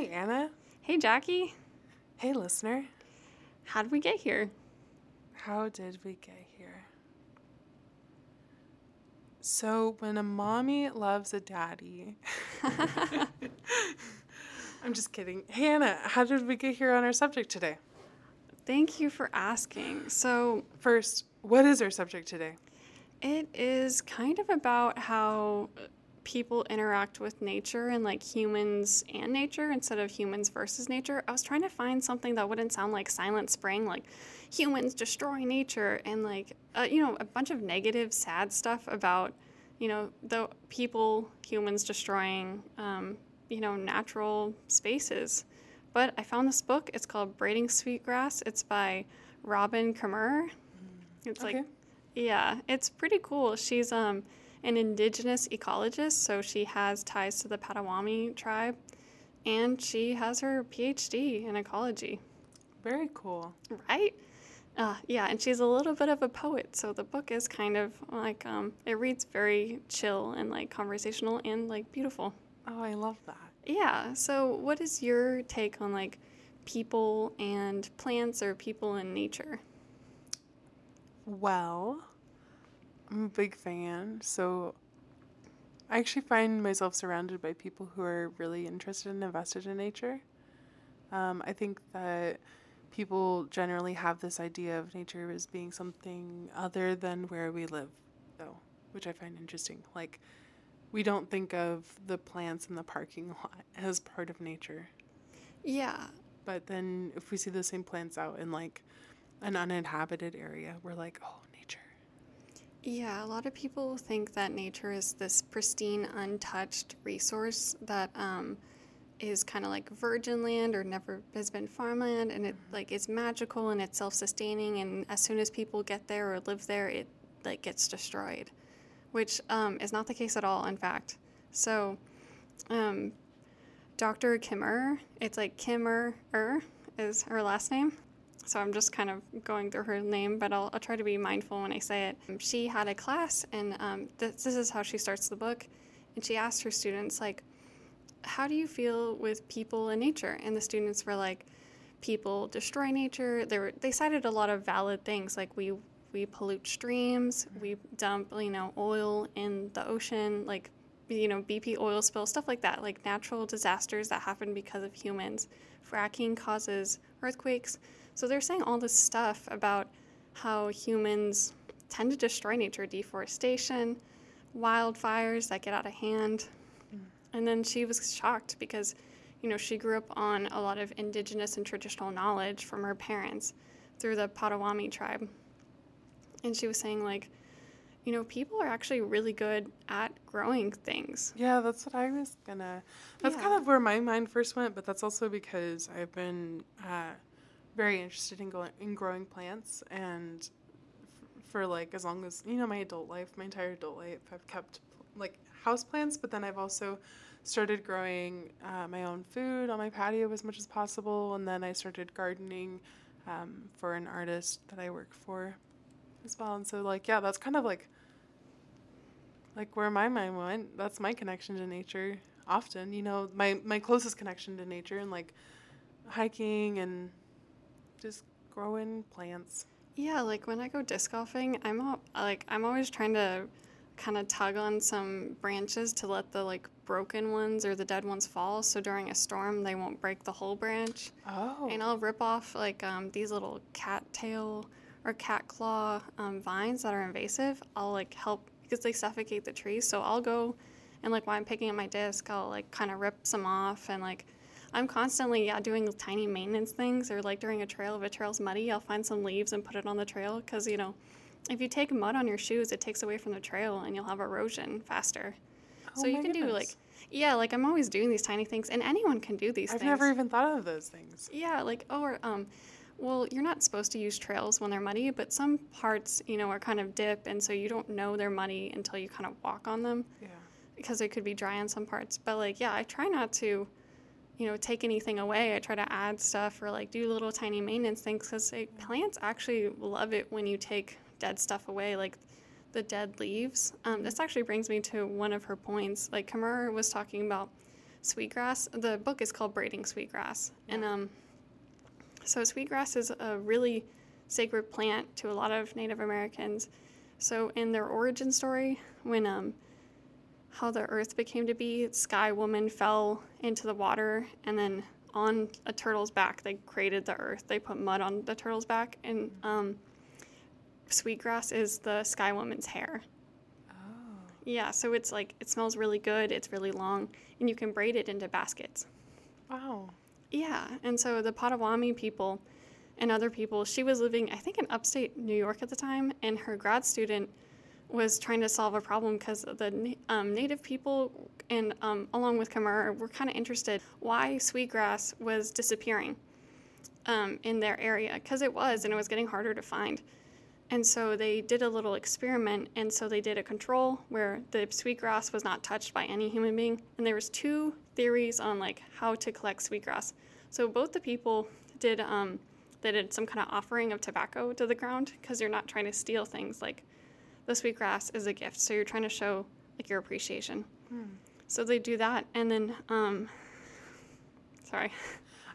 Hey, Anna. Hey, Jackie. Hey, listener. How did we get here? How did we get here? So, when a mommy loves a daddy. I'm just kidding. Hey, Anna, how did we get here on our subject today? Thank you for asking. So, First, what is our subject today? it is kind of about how people interact with nature and like humans and nature instead of humans versus nature. I was trying to find something that wouldn't sound like Silent Spring, like humans destroy nature and like, uh, you know, a bunch of negative, sad stuff about, you know, the people, humans destroying, um, you know, natural spaces. But I found this book. It's called Braiding Sweetgrass. It's by Robin Kimmerer. It's like yeah, it's pretty cool. She's um an indigenous ecologist, so she has ties to the Potawatomi tribe, and she has her PhD in ecology. Very cool. Right? Uh, yeah, and she's a little bit of a poet, so the book is kind of like um, it reads very chill and like conversational and like beautiful. Oh, I love that. Yeah. So, what is your take on like people and plants or people and nature? Well, I'm a big fan. So I actually find myself surrounded by people who are really interested and invested in nature. Um, I think that people generally have this idea of nature as being something other than where we live, though, which I find interesting. Like, we don't think of the plants in the parking lot as part of nature. Yeah. But then if we see the same plants out in like an uninhabited area, we're like, oh. Yeah, a lot of people think that nature is this pristine, untouched resource that um, is kind of like virgin land or never has been farmland, and it like is magical and it's self-sustaining. And as soon as people get there or live there, it like gets destroyed, which um, is not the case at all. In fact, so um, Dr. Kimmer, it's like Kimmer is her last name. So I'm just kind of going through her name, but I'll, I'll try to be mindful when I say it. Um, She had a class, and um, this, this is how she starts the book. And she asked her students, like, how do you feel with people and nature? And the students were like, people destroy nature. They were, they cited a lot of valid things, like we we pollute streams, we dump you know oil in the ocean, like you know BP oil spill, stuff like that, like natural disasters that happen because of humans. Fracking causes earthquakes. So they're saying all this stuff about how humans tend to destroy nature, deforestation, wildfires that get out of hand. And then she was shocked because, you know, she grew up on a lot of indigenous and traditional knowledge from her parents through the Potawatomi tribe. And she was saying, like, you know, people are actually really good at growing things. Yeah, that's what I was gonna. That's Yeah. kind of where my mind first went, but that's also because I've been uh, very interested in going in growing plants, and f- for like as long as you know my adult life, my entire adult life, I've kept like house plants, but then I've also started growing uh, my own food on my patio as much as possible, and then I started gardening um, for an artist that I work for as well, and so like yeah, that's kind of like like where my mind went. That's my connection to nature often you know my my closest connection to nature and like hiking and just growing plants Yeah, like when I go disc golfing, I'm al- like I'm always trying to kind of tug on some branches to let the like broken ones or the dead ones fall, so during a storm they won't break the whole branch. oh And I'll rip off like um, these little cattail or cat claw um, vines that are invasive. I'll like help because they suffocate the trees. So I'll go and like while I'm picking up my disc, I'll like kind of rip some off and like I'm constantly yeah doing tiny maintenance things or like during a trail if a trail's muddy, I'll find some leaves and put it on the trail because you know if you take mud on your shoes, it takes away from the trail and you'll have erosion faster. Oh so you can do like yeah, like I'm always doing these tiny things and anyone can do these things. i've things. never even thought of those things Yeah, like oh, or um well, you're not supposed to use trails when they're muddy, but some parts, you know, are kind of dip and so you don't know they're muddy until you kind of walk on them yeah because they could be dry on some parts. But like, yeah, I try not to you know, take anything away. I try to add stuff or like do little tiny maintenance things because like, plants actually love it when you take dead stuff away, like the dead leaves. Um, this actually brings me to one of her points. Like Kamar was talking about sweetgrass. The book is called Braiding Sweetgrass, and um, so sweetgrass is a really sacred plant to a lot of Native Americans. So in their origin story, when um, how the earth became to be, Sky Woman fell into the water, and then on a turtle's back, they created the earth. They put mud on the turtle's back, and um, sweetgrass is the Sky Woman's hair. Oh. Yeah, so it's like it smells really good. It's really long, and you can braid it into baskets. Wow. Yeah, and so the Potawatomi people and other people, she was living, I think, in upstate New York at the time, and her grad student was trying to solve a problem because the um, native people and um, along with Khmer were kind of interested why sweetgrass was disappearing um, in their area because it was and it was getting harder to find. And so they did a little experiment, and so they did a control where the sweetgrass was not touched by any human being. And there was two theories on like how to collect sweetgrass. So both the people did um, they did some kind of offering of tobacco to the ground because you're not trying to steal things. Like the sweetgrass is a gift, so you're trying to show like your appreciation. So they do that, and then um, sorry,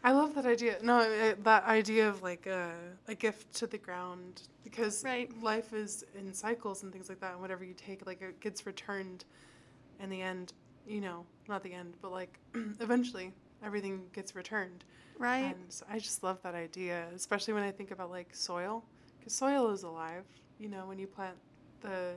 I love that idea. No, that idea of like a, a gift to the ground because Right. life is in cycles and things like that. And whatever you take, like it gets returned in the end, you know, not the end, but like eventually everything gets returned. right? And so I just love that idea, especially when I think about like soil, because soil is alive. You know, when you plant the,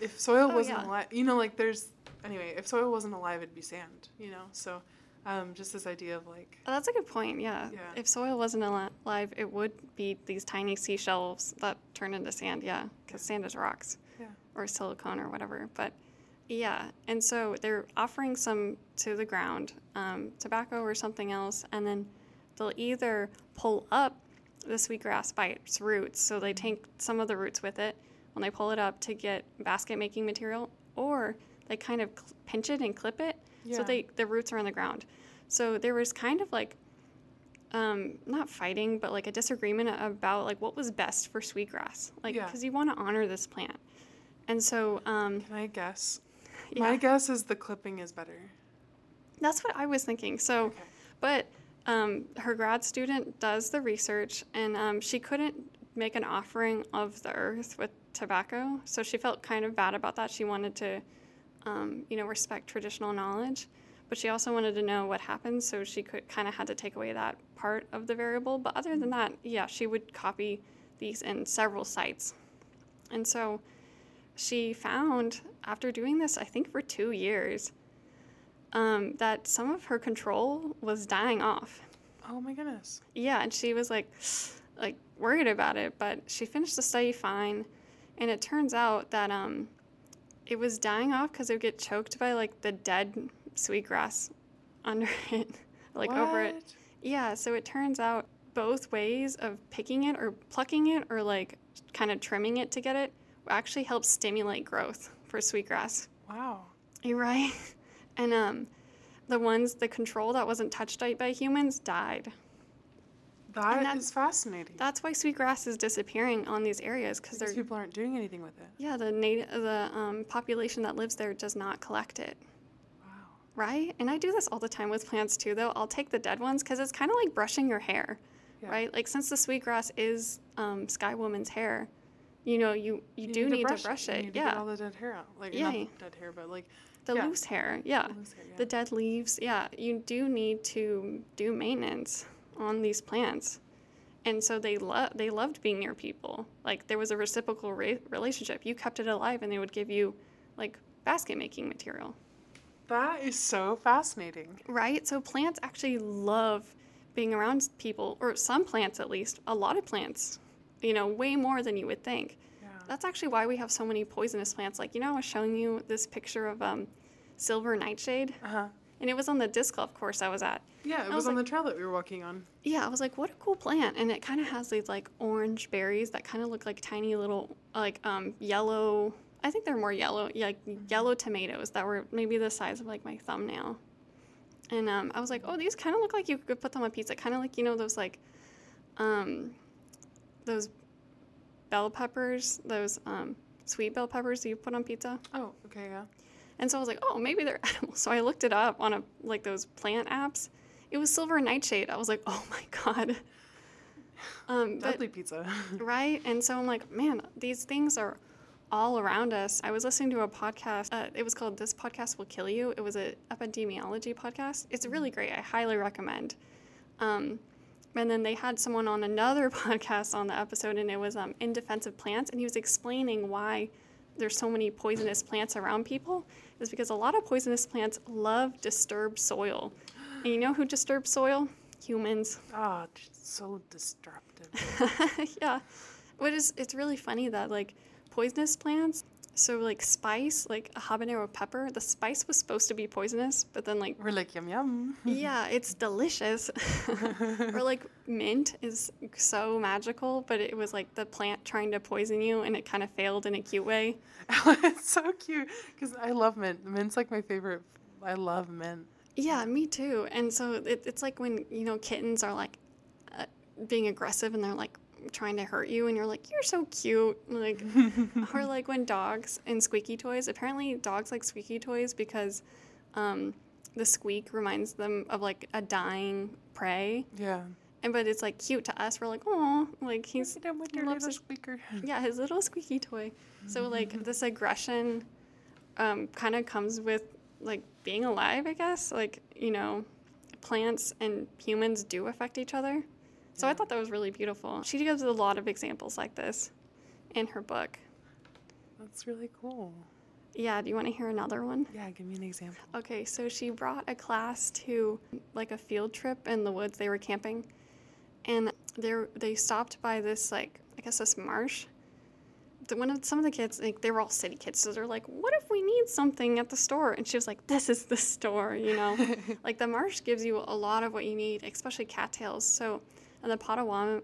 if soil Oh, wasn't yeah. alive, you know, like there's anyway, if soil wasn't alive, it'd be sand. You know, so um, just this idea of like, Oh, that's a good point. Yeah. Yeah. If soil wasn't alive, it would be these tiny seashells that turn into sand. Yeah, because sand is rocks. Yeah. Or silicone or whatever. But yeah, and so they're offering some to the ground, um, tobacco or something else, and then they'll either pull up the sweetgrass by its roots, so they take some of the roots with it when they pull it up to get basket making material, or they kind of cl- pinch it and clip it so Yeah. they the roots are on the ground. So there was kind of like um, not fighting, but like a disagreement about like what was best for sweetgrass, like Yeah. because you want to honor this plant. And so um, can I guess? yeah, My guess is the clipping is better. that's what I was thinking. So, Okay. but um, her grad student does the research, and um, she couldn't make an offering of the earth with tobacco, so she felt kind of bad about that. She wanted to, um, you know, respect traditional knowledge, but she also wanted to know what happened. so she could kind of had to take away that part of the variable. But other than that, yeah, she would copy these in several sites, and so she found after doing this, I think for two years um, that some of her control was dying off. Oh my goodness. Yeah, and she was like, like worried about it, but she finished the study fine, and it turns out that um, it was dying off because it would get choked by like the dead sweetgrass under it, like over it. Yeah, so it turns out both ways of picking it or plucking it or like kind of trimming it to get it actually helps stimulate growth for sweetgrass. Wow. You're right. And um, the ones, the control that wasn't touched by humans died. That that- is fascinating. That's why sweetgrass is disappearing on these areas because people aren't doing anything with it. yeah the native the um, population that lives there does not collect it. Wow. Right? And I do this all the time with plants too, though. I'll take the dead ones because it's kind of like brushing your hair, Yeah. right? Like since the sweetgrass is um, Sky Woman's hair, you know, you, you, do need, to brush, You it. need to get yeah. all the dead hair out. Like Yeah. not dead hair, but like the yeah. loose hair. Yeah. loose hair, yeah. The dead leaves. Yeah. You do need to do maintenance on these plants. And so they lo- they loved being near people. Like there was a reciprocal re- relationship. You kept it alive, and they would give you like basket making material. that is so fascinating. Right? So plants actually love being around people, or some plants at least, a lot of plants, you know, way more than you would think. Yeah. That's actually why we have so many poisonous plants. Like, you know, I was showing you this picture of um, silver nightshade, Uh huh. And it was on the disc golf course I was at. Yeah, it was, was on the trail that we were walking on. Yeah, I was like, what a cool plant. And it kind of has these like orange berries that kind of look like tiny little, like um, yellow, I think they're more yellow, like yellow tomatoes that were maybe the size of like my thumbnail. And um, I was like, oh, these kind of look like you could put them on pizza. Kind of like, you know, those like, um, those bell peppers, those um, sweet bell peppers you put on pizza. Oh, okay, yeah. And so I was like, oh, maybe they're edible. So I looked it up on a like those plant apps. It was silver nightshade. I was like, oh my god. Um, Deadly pizza. right? And so I'm like, man, these things are all around us. I was listening to a podcast. Uh, it was called "This Podcast Will Kill You." It was an epidemiology podcast. It's really great. I highly recommend. Um, and then they had someone on another podcast on the episode, and it was um, in defense of plants, and he was explaining why there's so many poisonous plants around people. Is because a lot of poisonous plants love disturbed soil, and you know who disturbs soil? Humans. Ah, just so disruptive. yeah. What is it's really funny that like poisonous plants, so like spice, like a habanero pepper, the spice was supposed to be poisonous, but then like We're like yum yum. yeah, it's delicious. or like mint is so magical, but it was like the plant trying to poison you and it kind of failed in a cute way. it's so cute because I love mint. Mint's like my favorite. I love mint. Yeah, me too. And so it, it's like when, you know, kittens are like uh, being aggressive and they're like trying to hurt you and you're like, you're so cute. Like, or like when dogs and squeaky toys, apparently dogs like squeaky toys because um, the squeak reminds them of like a dying prey. Yeah. And but it's like cute to us. We're like, oh, like he's Look at him with your loves little his- squeaker. yeah, his little squeaky toy. So like this aggression um, kind of comes with like being alive, I guess. Like you know, plants and humans do affect each other. So I thought that was really beautiful. She gives a lot of examples like this in her book. That's really cool. Yeah, do you want to hear another one? Yeah, give me an example. Okay, so she brought a class to like a field trip in the woods. They were camping, and they they stopped by this like I guess this marsh. The, one of some of the kids like they were all city kids, so they're like, "What if we need something at the store?" And she was like, "This is the store," you know. like the marsh gives you a lot of what you need, especially cattails. So in the Potawatomi,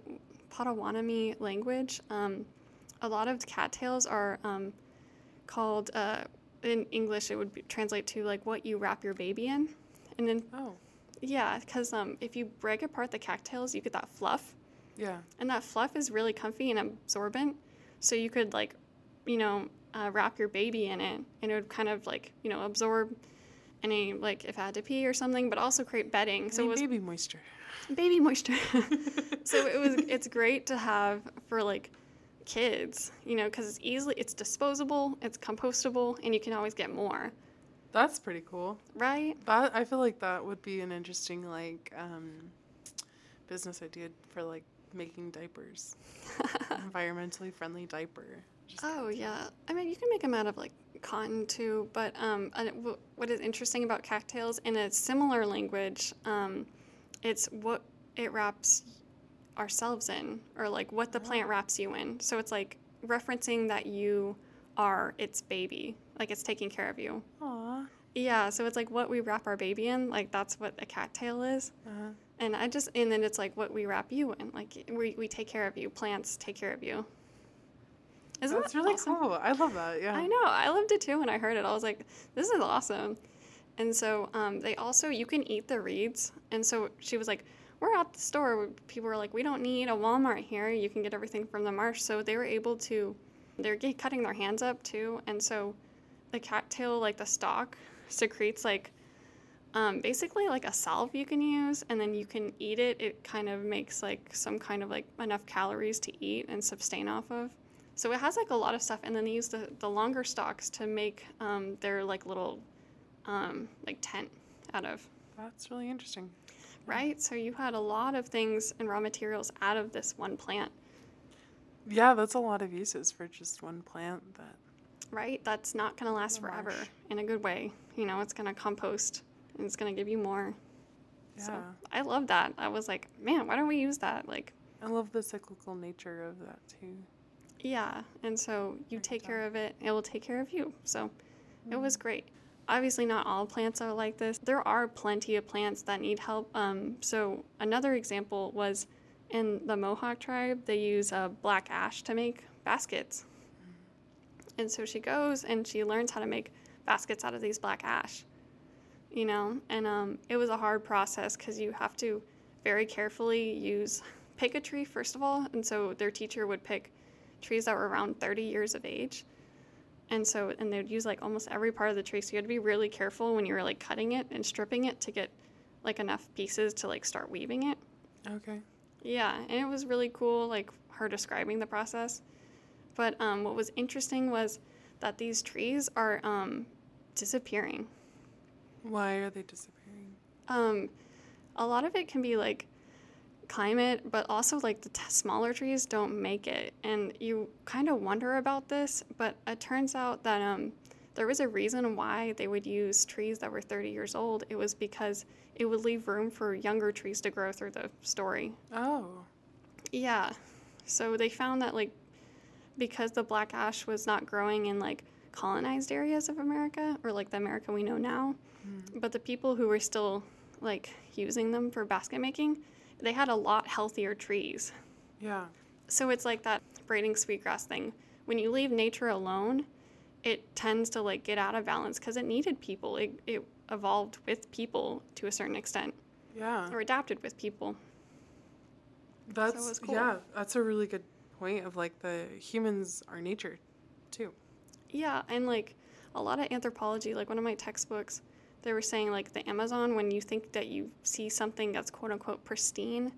Potawatomi language, um, a lot of cattails are um, called uh, in English it would be, translate to like what you wrap your baby in, and then Oh, yeah, because um, if you break apart the cattails, you get that fluff, yeah. and that fluff is really comfy and absorbent. So you could like, you know, uh, wrap your baby in it, and it would kind of like you know absorb any like if it had to pee or something, but also create bedding. So So it was baby moisture. Baby moisture. so it was it's great to have for like kids, you know, because it's easily it's disposable, it's compostable, and you can always get more, That's pretty cool. right? That I feel like that would be an interesting like um, business idea for like making diapers, environmentally friendly diaper. Just Oh yeah, I mean you can make them out of like cotton too, but um, what is interesting about cattails in a similar language, um, it's what it wraps ourselves in, or like what the plant wraps you in. So it's like referencing that you are its baby, like it's taking care of you. Aw. Yeah, so it's like what we wrap our baby in, like that's what a cattail is. Uh-huh. And I just, and then it's like what we wrap you in, like we, we take care of you, plants take care of you. Isn't That's that really awesome? cool. I love that. Yeah. I know. I loved it too when I heard it. I was like, this is awesome. And so um, they also, you can eat the reeds. And so she was like, we're at the store. People were like, we don't need a Walmart here. You can get everything from the marsh. So they were able to, they're cutting their hands up too. And so the cattail, like the stalk, secretes like um, basically like a salve you can use. And then you can eat it. It kind of makes like some kind of like enough calories to eat and sustain off of. So it has like a lot of stuff, and then they use the, the longer stalks to make um, their like little um, like tent out of, That's really interesting. right? So you had a lot of things and raw materials out of this one plant, Yeah, that's a lot of uses for just one plant. That right? That's not gonna last forever marsh. in a good way. You know, it's gonna compost and it's gonna give you more. yeah, So I love that. I was like, man, why don't we use that? Like, I love the cyclical nature of that too. yeah. And so you take care of it, it will take care of you. So it Mm-hmm. was great. Obviously, not all plants are like this. There are plenty of plants that need help. Um, so, another example was in the Mohawk tribe, they use uh, black ash to make baskets. And so she goes and she learns how to make baskets out of these black ash, you know? And um, it was a hard process because you have to very carefully use, pick a tree first of all. And so their teacher would pick trees that were around 30 years of age And so, and they'd use like almost every part of the tree. So you had to be really careful when you were like cutting it and stripping it to get like enough pieces to like start weaving it. Okay. Yeah, and it was really cool, like her describing the process. But um, what was interesting was that these trees are um, disappearing. Why are they disappearing? Um, a lot of it can be like climate, but also like the t- smaller trees don't make it, and you kind of wonder about this. But it turns out that um, there was a reason why they would use trees that were 30 years old. It was because it would leave room for younger trees to grow through the story. Oh. Yeah. So they found that like because the black ash was not growing in like colonized areas of America or like the America we know now, Mm. but the people who were still like using them for basket making, they had a lot healthier trees. Yeah. So it's like that braiding sweetgrass thing. When you leave nature alone, it tends to like get out of balance because it needed people. It, it evolved with people to a certain extent Yeah. or adapted with people. That's was cool. yeah, that's a really good point of like the humans are nature too. Yeah, and like a lot of anthropology, like one of my textbooks, they were saying like the Amazon, when you think that you see something that's quote unquote pristine,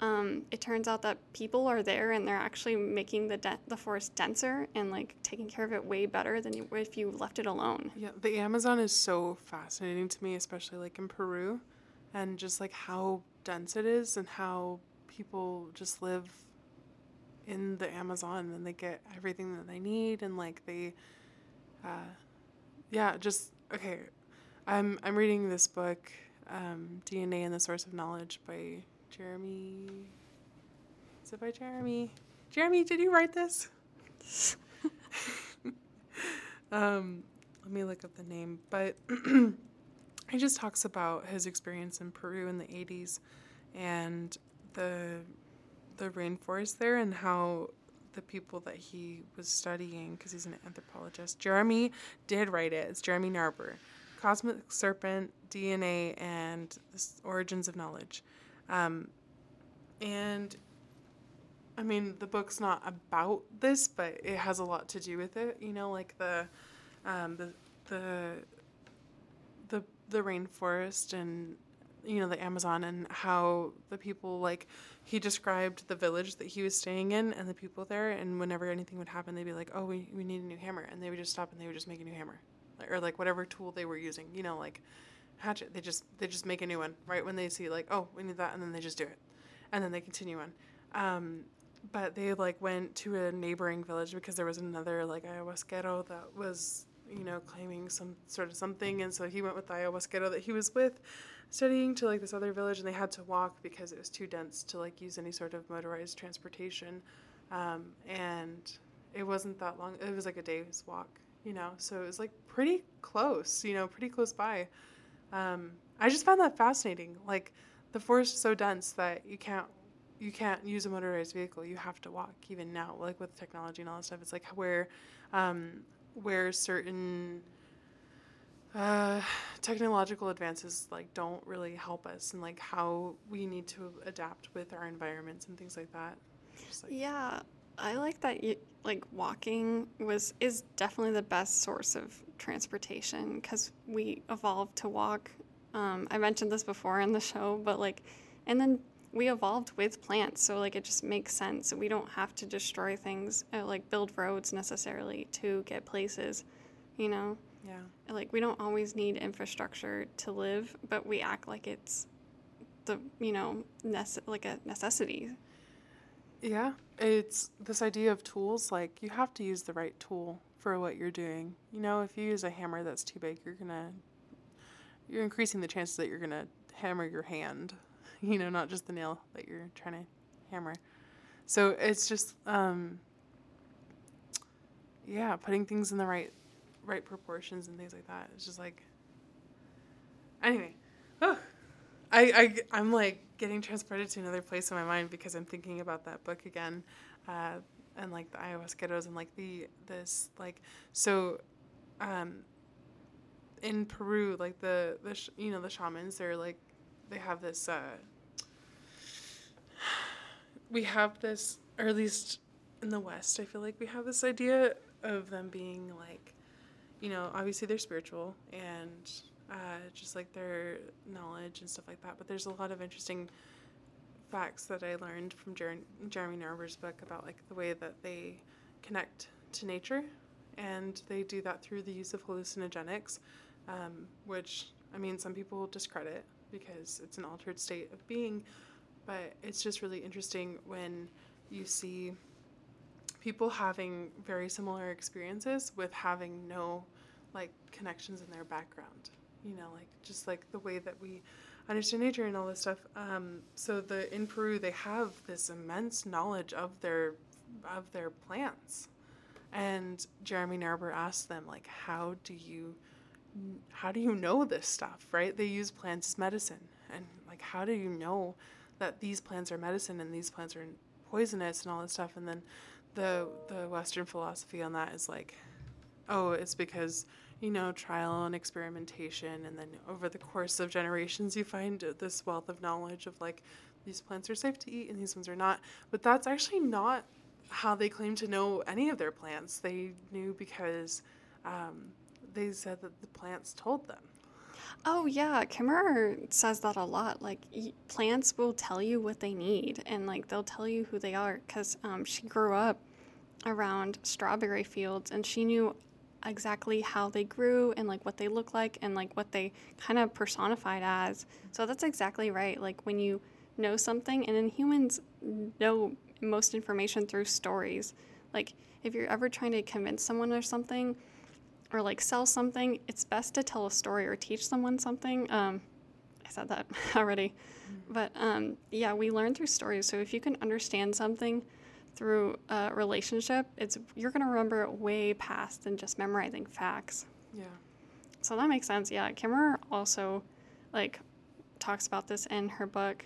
um, it turns out that people are there and they're actually making the de- the forest denser and like taking care of it way better than you, if you left it alone. Yeah, the Amazon is so fascinating to me, especially like in Peru and just like how dense it is and how people just live in the Amazon and they get everything that they need and like they uh yeah, just okay. I'm I'm reading this book um, DNA and the Source of Knowledge by Jeremy Is it by Jeremy? Jeremy, did you write this? um, let me look up the name. But he just talks about his experience in Peru in the 80s and the the rainforest there and how the people that he was studying because he's an anthropologist. Jeremy did write it. It's Jeremy Narby. Cosmic Serpent, DNA, and Origins of Knowledge. Um, and I mean, the book's not about this, but it has a lot to do with it. You know, like the, um, the, the, the, the rainforest and you know the Amazon and how the people like he described the village that he was staying in and the people there and whenever anything would happen they'd be like oh we, we need a new hammer and they would just stop and they would just make a new hammer or like whatever tool they were using you know like hatchet they just they just make a new one right? When they see like oh we need that and then they just do it and then they continue on. Um, but they like went to a neighboring village because there was another like ayahuasquero that was you know claiming some sort of something and so he went with the ayahuasquero that he was with studying to like this other village and they had to walk because it was too dense to like use any sort of motorized transportation. Um, and it wasn't that long it was like a day's walk you know so it was like pretty close you know pretty close by. Um, i just found that fascinating. Like the forest is so dense that you can't you can't use a motorized vehicle. You have to walk even now like with technology and all that stuff. It's like where um, where certain uh, technological advances like don't really help us and like how we need to adapt with our environments and things like that. Like, Yeah, I like that. You, like walking was is definitely the best source of transportation because we evolved to walk. Um, I mentioned this before in the show, but like, and then we evolved with plants, so like it just makes sense. We don't have to destroy things, uh, like build roads necessarily to get places. You know, yeah like we don't always need infrastructure to live, but we act like it's the you know nece- like a necessity. Yeah it's this idea of tools like you have to use the right tool for what you're doing. You know if you use a hammer that's too big you're gonna you're increasing the chances that you're gonna hammer your hand you know not just the nail that you're trying to hammer. So it's just um yeah putting things in the right right proportions and things like that. It's just like anyway oh, I, I i'm like getting transported to another place in my mind because i'm thinking about that book again uh, and like the ayahuasqueros and like the this like so um in peru like the the sh- you know the shamans they're like they have this uh we have this or at least in the west i feel like we have this idea of them being like, you know, obviously they're spiritual and uh, just like their knowledge and stuff like that. But there's a lot of interesting facts that I learned from Jer- Jeremy Narby's book about like the way that they connect to nature, and they do that through the use of hallucinogenics, um, which I mean some people discredit because it's an altered state of being, but it's just really interesting when you see people having very similar experiences with having no like connections in their background you know like just like the way that we understand nature and all this stuff. Um, so the in peru they have this immense knowledge of their of their plants. And jeremy narby asked them like how do you how do you know this stuff right? They use plants as medicine. And like how do you know that these plants are medicine and these plants are poisonous and all this stuff? And then the the western philosophy on that is like oh it's because you know trial and experimentation and then over the course of generations you find this wealth of knowledge of like these plants are safe to eat and these ones are not but that's actually not how they claim to know any of their plants they knew because um, they said that the plants told them Oh yeah, Kimmerer says that a lot. Like plants will tell you what they need, and like they'll tell you who they are. Cause um, she grew up around strawberry fields, and she knew exactly how they grew and like what they look like and like what they kind of personified as. So that's exactly right. Like when you know something, and then humans know most information through stories. Like if you're ever trying to convince someone or something or like sell something, it's best to tell a story or teach someone something. Um, I said that already, but um, yeah, we learn through stories. So if you can understand something through a relationship, it's you're gonna remember it way past than just memorizing facts. yeah So that makes sense. Yeah, Kimmerer also like talks about this in her book.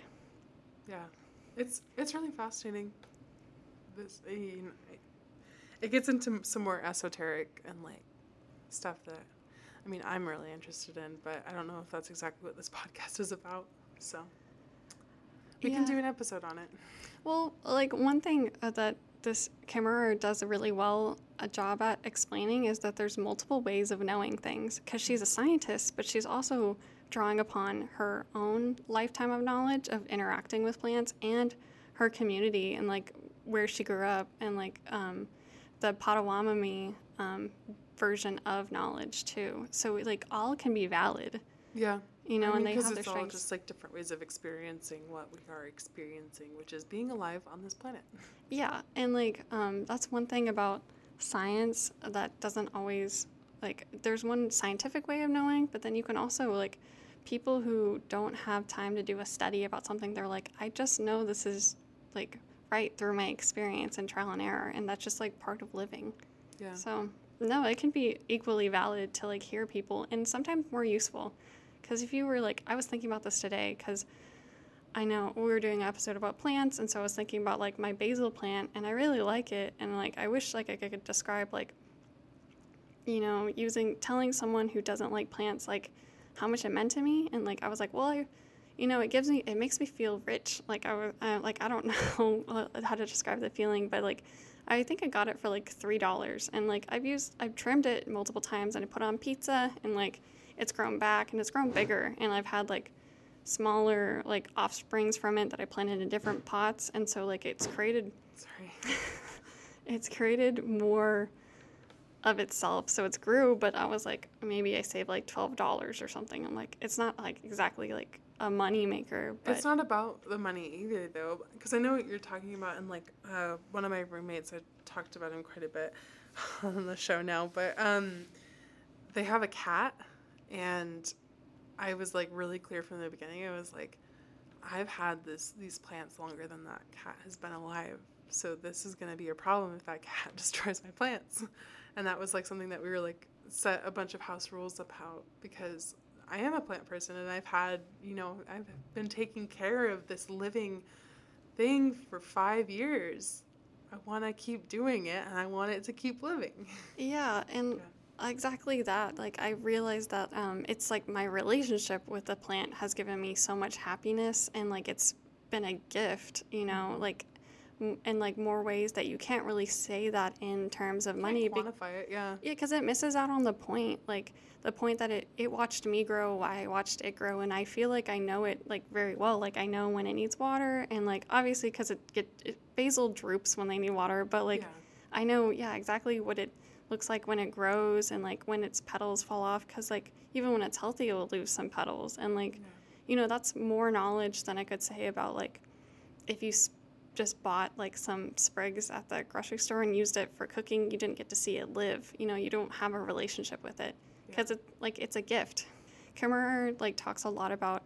Yeah, it's it's really fascinating. This I mean, it gets into some more esoteric and like stuff that I mean I'm really interested in, but I don't know if that's exactly what this podcast is about. So we can do an episode on it. Well, like one thing uh, that this Kimmerer does a really well a job at explaining is that there's multiple ways of knowing things because she's a scientist, but she's also drawing upon her own lifetime of knowledge of interacting with plants and her community and like where she grew up and like um, the Potawatomi um, version of knowledge too. So like all can be valid, Yeah. You know, I mean, and they have their strengths. Because it's all just like different ways of experiencing what we are experiencing, which is being alive on this planet. Yeah, and like um, that's one thing about science that doesn't always like. There's one scientific way of knowing, but then you can also like people who don't have time to do a study about something. They're like, I just know this is like right through my experience and trial and error, and that's just like part of living. Yeah. So no, it can be equally valid to like hear people, and sometimes more useful. Because if you were like, I was thinking about this today, because I know we were doing an episode about plants, and so I was thinking about like my basil plant, and I really like it, and like I wish like I could describe like, you know, using telling someone who doesn't like plants like how much it meant to me, and like I was like, well, I, you know, it gives me, it makes me feel rich. Like I, was, like I don't know how to describe the feeling, but like I think I got it for like three dollars, and like I've used, I've trimmed it multiple times, and I put on pizza, and like it's grown back, and it's grown bigger, and I've had like smaller like offsprings from it that I planted in different pots, and so like it's created, Sorry. it's created more of itself, so it's grew. But I was like, maybe I saved like twelve dollars or something. I'm like, it's not like exactly like a money maker, but It's not about the money either, though, because I know what you're talking about, and like uh, one of my roommates, I talked about him quite a bit on the show now, but um, they have a cat, and I was like really clear from the beginning. I was like, I've had this these plants longer than that cat has been alive, so this is gonna be a problem if that cat destroys my plants, and that was like something that we were like set a bunch of house rules about because I am a plant person and I've had, you know, I've been taking care of this living thing for five years. I want to keep doing it and I want it to keep living. Yeah, and Yeah. Exactly that. Like I realized that um, it's like my relationship with the plant has given me so much happiness, and like it's been a gift. You know, like in like more ways that you can't really say that in terms of money. Can't be- quantify it, yeah. yeah, because it misses out on the point. Like the point that it, it watched me grow, I watched it grow, and I feel like I know it like very well. Like I know when it needs water, and like obviously because it get it, basil droops when they need water, but like yeah. I know yeah exactly what it looks like when it grows and like when its petals fall off. Because like even when it's healthy, it will lose some petals, and like Yeah. you know that's more knowledge than I could say about like if you s- just bought like some sprigs at the grocery store and used it for cooking, you didn't get to see it live. You know, you don't have a relationship with it because it like it's a gift. Kimmerer like talks a lot about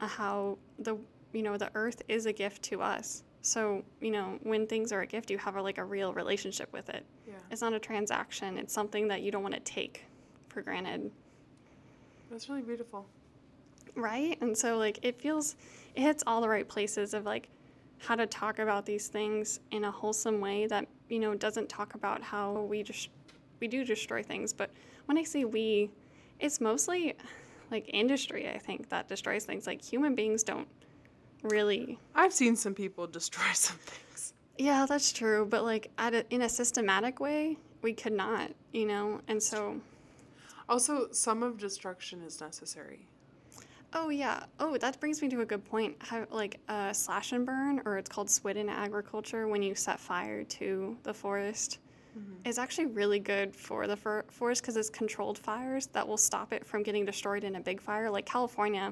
uh, how the you know the earth is a gift to us. So you know when things are a gift, you have a, like a real relationship with it. Yeah. It's not a transaction. It's something that you don't want to take for granted. That's really beautiful. right and so like it feels it hits all the right places of like how to talk about these things in a wholesome way that you know doesn't talk about how we just we do destroy things but when i say we it's mostly like industry i think that destroys things like human beings don't really I've seen some people destroy some things. yeah that's true but like at a, in a systematic way we could not you know and so Also, some of destruction is necessary. Oh yeah. Oh, that brings me to a good point. How like uh, slash and burn, or it's called swidden agriculture, when you set fire to the forest, is actually really good for the for- forest because it's controlled fires that will stop it from getting destroyed in a big fire. Like California,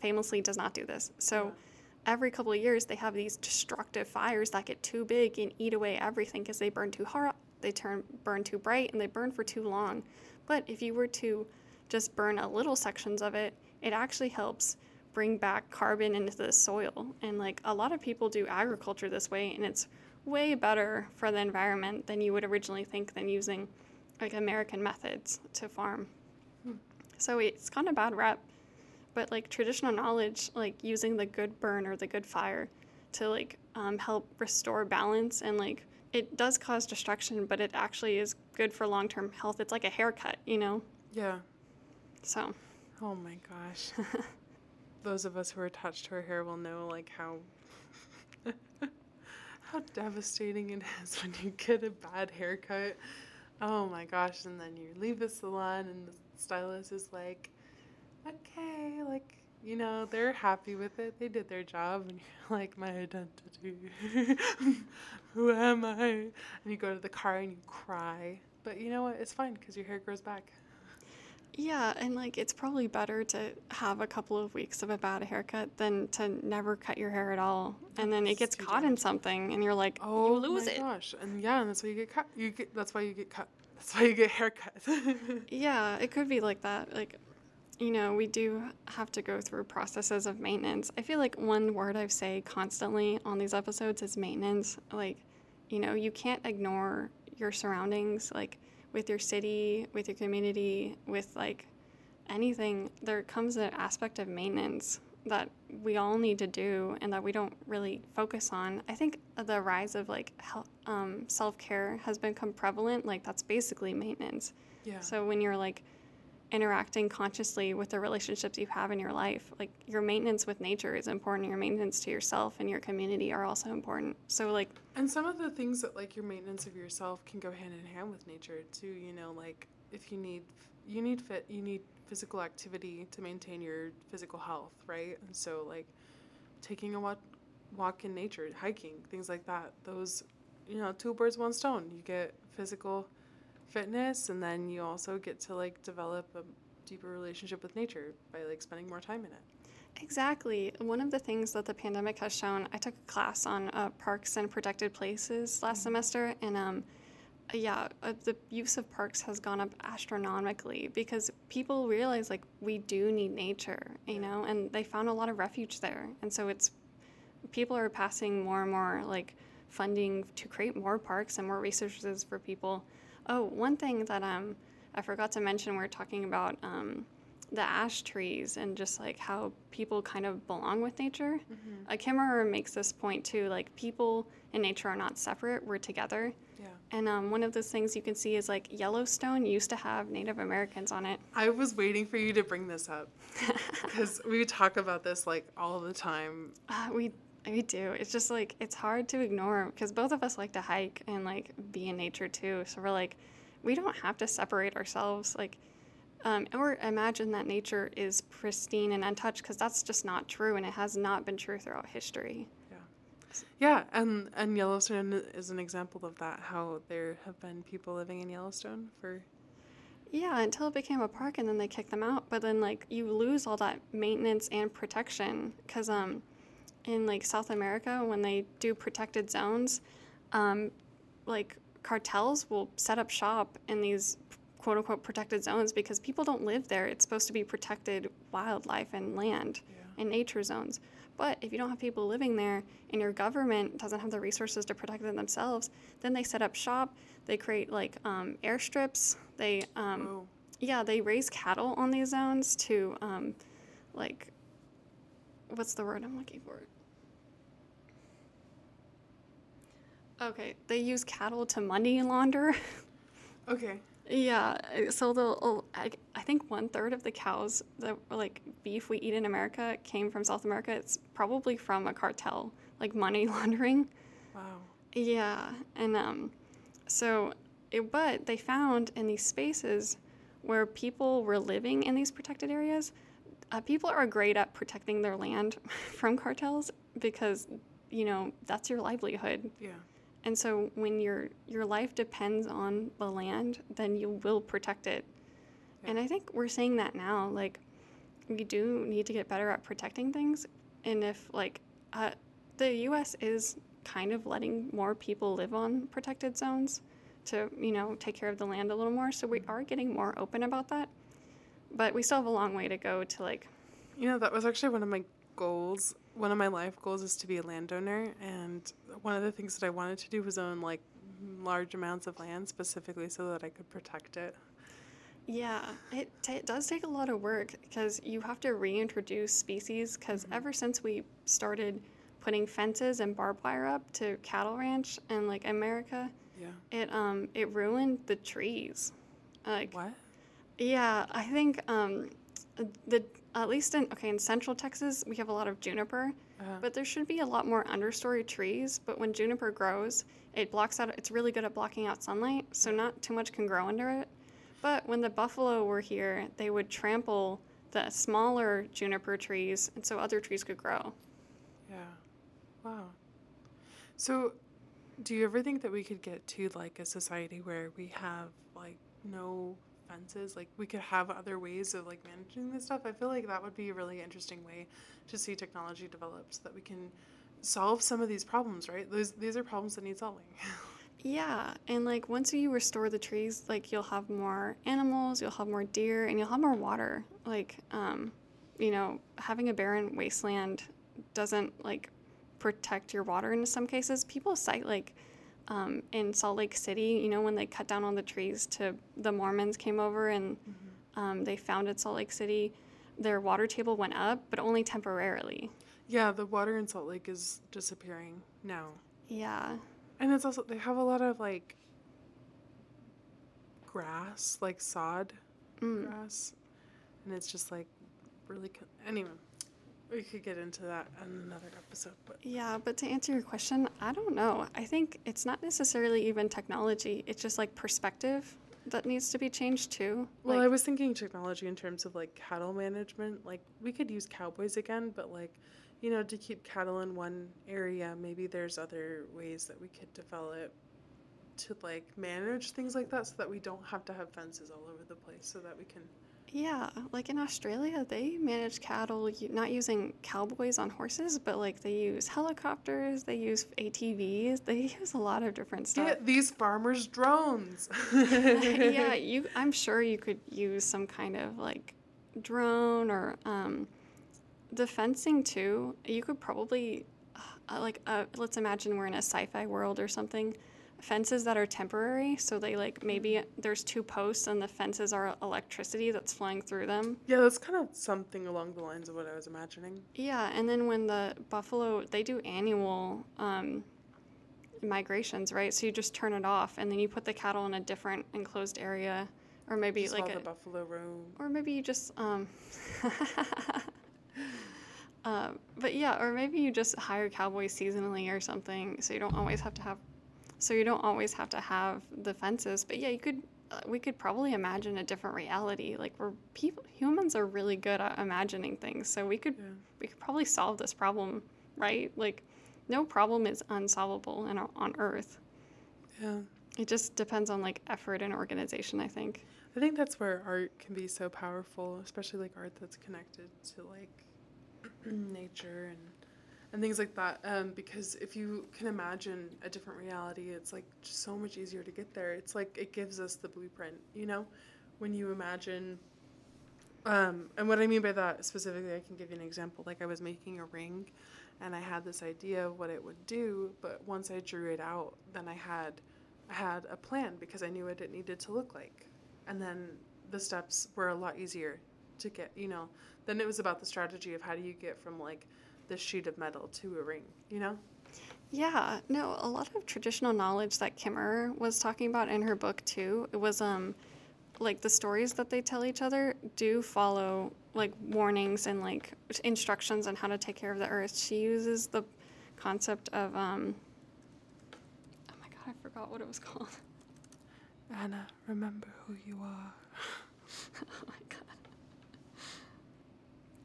famously does not do this. So. Yeah. Every couple of years, they have these destructive fires that get too big and eat away everything because they burn too hot, they turn burn too bright, and they burn for too long. But if you were to just burn a little sections of it, it actually helps bring back carbon into the soil. And like a lot of people do agriculture this way, and it's way better for the environment than you would originally think than using like American methods to farm. Hmm. So it's kind of bad rep, but like traditional knowledge, like using the good burn or the good fire to like um, help restore balance and like it does cause destruction, but it actually is good for long term health. It's like a haircut, you know? Yeah. So. Oh my gosh. Those of us who are attached to our hair will know like how how devastating it is when you get a bad haircut. Oh my gosh, and then you leave the salon and the stylist is like, "Okay, like, you know, they're happy with it. They did their job." And you're like, "My identity. Who am I?" And you go to the car and you cry. But you know what? It's fine cuz your hair grows back. Yeah, and like it's probably better to have a couple of weeks of a bad haircut than to never cut your hair at all, and then it gets caught in something, and you're like, Oh you lose my it. gosh! And yeah, and that's why you get cut. You get that's why you get cut. That's why you get haircuts. Yeah, it could be like that. Like, you know, we do have to go through processes of maintenance. I feel like one word I say constantly on these episodes is maintenance. Like, you know, you can't ignore your surroundings, like with your city, with your community, with like anything. There comes an aspect of maintenance that we all need to do and that we don't really focus on. I think the rise of like um, self care has become prevalent. Like, that's basically maintenance. yeah. So when you're like interacting consciously with the relationships you have in your life, like your maintenance with nature is important. Your maintenance to yourself and your community are also important. So like And some of the things that like your maintenance of yourself can go hand in hand with nature too. You know, like if you need you need fit you need physical activity to maintain your physical health, right? And so like taking a walk walk in nature, hiking, things like that. Those you know, two birds one stone. You get physical fitness and then you also get to like develop a deeper relationship with nature by like spending more time in it. Exactly. One of the things that the pandemic has shown, I took a class on uh, parks and protected places last semester, and um, yeah, uh, the use of parks has gone up astronomically because people realize like we do need nature, you know, and they found a lot of refuge there, and so it's people are passing more and more like funding to create more parks and more resources for people. Oh, one thing that um I forgot to mention, we we're talking about um, the ash trees and just like how people kind of belong with nature. Uh, Kimmerer makes this point too, like people and nature are not separate; we're together. Yeah. And um, one of those things you can see is like Yellowstone used to have Native Americans on it. I was waiting for you to bring this up because we talk about this like all the time. Uh, we We do. It's just like it's hard to ignore because both of us like to hike and like be in nature too. So we're like, we don't have to separate ourselves. Like, um, or imagine that nature is pristine and untouched because that's just not true, and it has not been true throughout history. Yeah, yeah, and and Yellowstone is an example of that. How there have been people living in Yellowstone for Yeah, until it became a park, and then they kicked them out. But then like you lose all that maintenance and protection because um, in like South America when they do protected zones, um, like cartels will set up shop in these quote unquote protected zones because people don't live there. It's supposed to be protected wildlife and land Yeah. and nature zones. But if you don't have people living there and your government doesn't have the resources to protect them themselves, then they set up shop. They create like um, airstrips. They um, oh yeah, they raise cattle on these zones to, um, like, what's the word I'm looking for? Okay, they use cattle to money launder. okay yeah, so the oh, I, I think one third of the cows that like beef we eat in America came from South America. It's probably from a cartel, like money laundering. wow Yeah, and um, so it, but they found in these spaces where people were living in these protected areas, uh, people are great at protecting their land from cartels because you know that's your livelihood. yeah And so when your your life depends on the land, then you will protect it. And I think we're saying that now. Like we do need to get better at protecting things. And if like uh, the U.S. is kind of letting more people live on protected zones to you know take care of the land a little more, so we are getting more open about that. But we still have a long way to go to like You know, that was actually one of my goals. One of my life goals is to be a landowner, and one of the things that I wanted to do was own like large amounts of land specifically so that I could protect it. Yeah, it, ta it does take a lot of work because you have to reintroduce species. Because ever since we started putting fences and barbed wire up to cattle ranch in like America, Yeah. it um it ruined the trees. Like What? yeah, I think um the at least in okay in Central Texas we have a lot of juniper, Uh, but there should be a lot more understory trees. But when juniper grows, it blocks out. It's really good at blocking out sunlight, so not too much can grow under it. But when the buffalo were here, they would trample the smaller juniper trees, and so other trees could grow. yeah. Wow. So, do you ever think that we could get to like a society where we have like no fences? Like we could have other ways of like managing this stuff? I feel like that would be a really interesting way to see technology develop so that we can solve some of these problems, right? Those these are problems that need solving. Yeah, and like once you restore the trees, like you'll have more animals, you'll have more deer, and you'll have more water. Like, um, you know, having a barren wasteland doesn't like protect your water in some cases. People cite like um, in Salt Lake City, you know, when they cut down all the trees to the Mormons came over and um, they founded Salt Lake City, their water table went up, but only temporarily. yeah, the water in Salt Lake is disappearing now. Yeah. And it's also they have a lot of like grass, like sod Mm. grass, and it's just like really. Co- anyway, we could get into that in another episode, but Yeah, but to answer your question, I don't know. I think it's not necessarily even technology. It's just like perspective that needs to be changed too. well, like, I was thinking technology in terms of like cattle management. Like we could use cowboys again, but like you know to keep cattle in one area, maybe there's other ways that we could develop to like manage things like that so that we don't have to have fences all over the place so that we can yeah, like in Australia, they manage cattle not using cowboys on horses, but like they use helicopters, they use ATVs, they use a lot of different stuff. get these farmers drones yeah, you. I'm sure you could use some kind of like drone or um, the fencing too. You could probably uh, like uh, let's imagine we're in a sci-fi world or something. Fences that are temporary, so they like maybe there's two posts and the fences are electricity that's flying through them. Yeah, that's kind of something along the lines of what I was imagining. Yeah, and then when the buffalo, they do annual um, migrations, right? So you just turn it off, and then you put the cattle in a different enclosed area, or maybe Just like a, the buffalo roam. or maybe you just um, Uh, but yeah, or maybe you just hire cowboys seasonally or something, so you don't always have to have, so you don't always have to have the fences. But yeah, you could, uh, we could probably imagine a different reality. Like we're people, humans are really good at imagining things, so we could, Yeah. we could probably solve this problem, right? Like, no problem is unsolvable in, on Earth. Yeah. It just depends on like effort and organization, I think. I think that's where art can be so powerful, especially like art that's connected to like nature and and things like that. Um, because if you can imagine a different reality, it's like just so much easier to get there. It's like it gives us the blueprint, you know, when you imagine. Um, and what I mean by that specifically, I can give you an example. Like I was making a ring, and I had this idea of what it would do, but once I drew it out, then I had I had a plan because I knew what it needed to look like. And then the steps were a lot easier to get, you know. Then it was about the strategy of how do you get from like this sheet of metal to a ring, you know? Yeah, no, a lot of traditional knowledge that Kimmer was talking about in her book too. It was um like the stories that they tell each other do follow like warnings and like instructions on how to take care of the earth. She uses the concept of um Oh my god, I forgot what it was called. Anna, remember who you are. oh my god.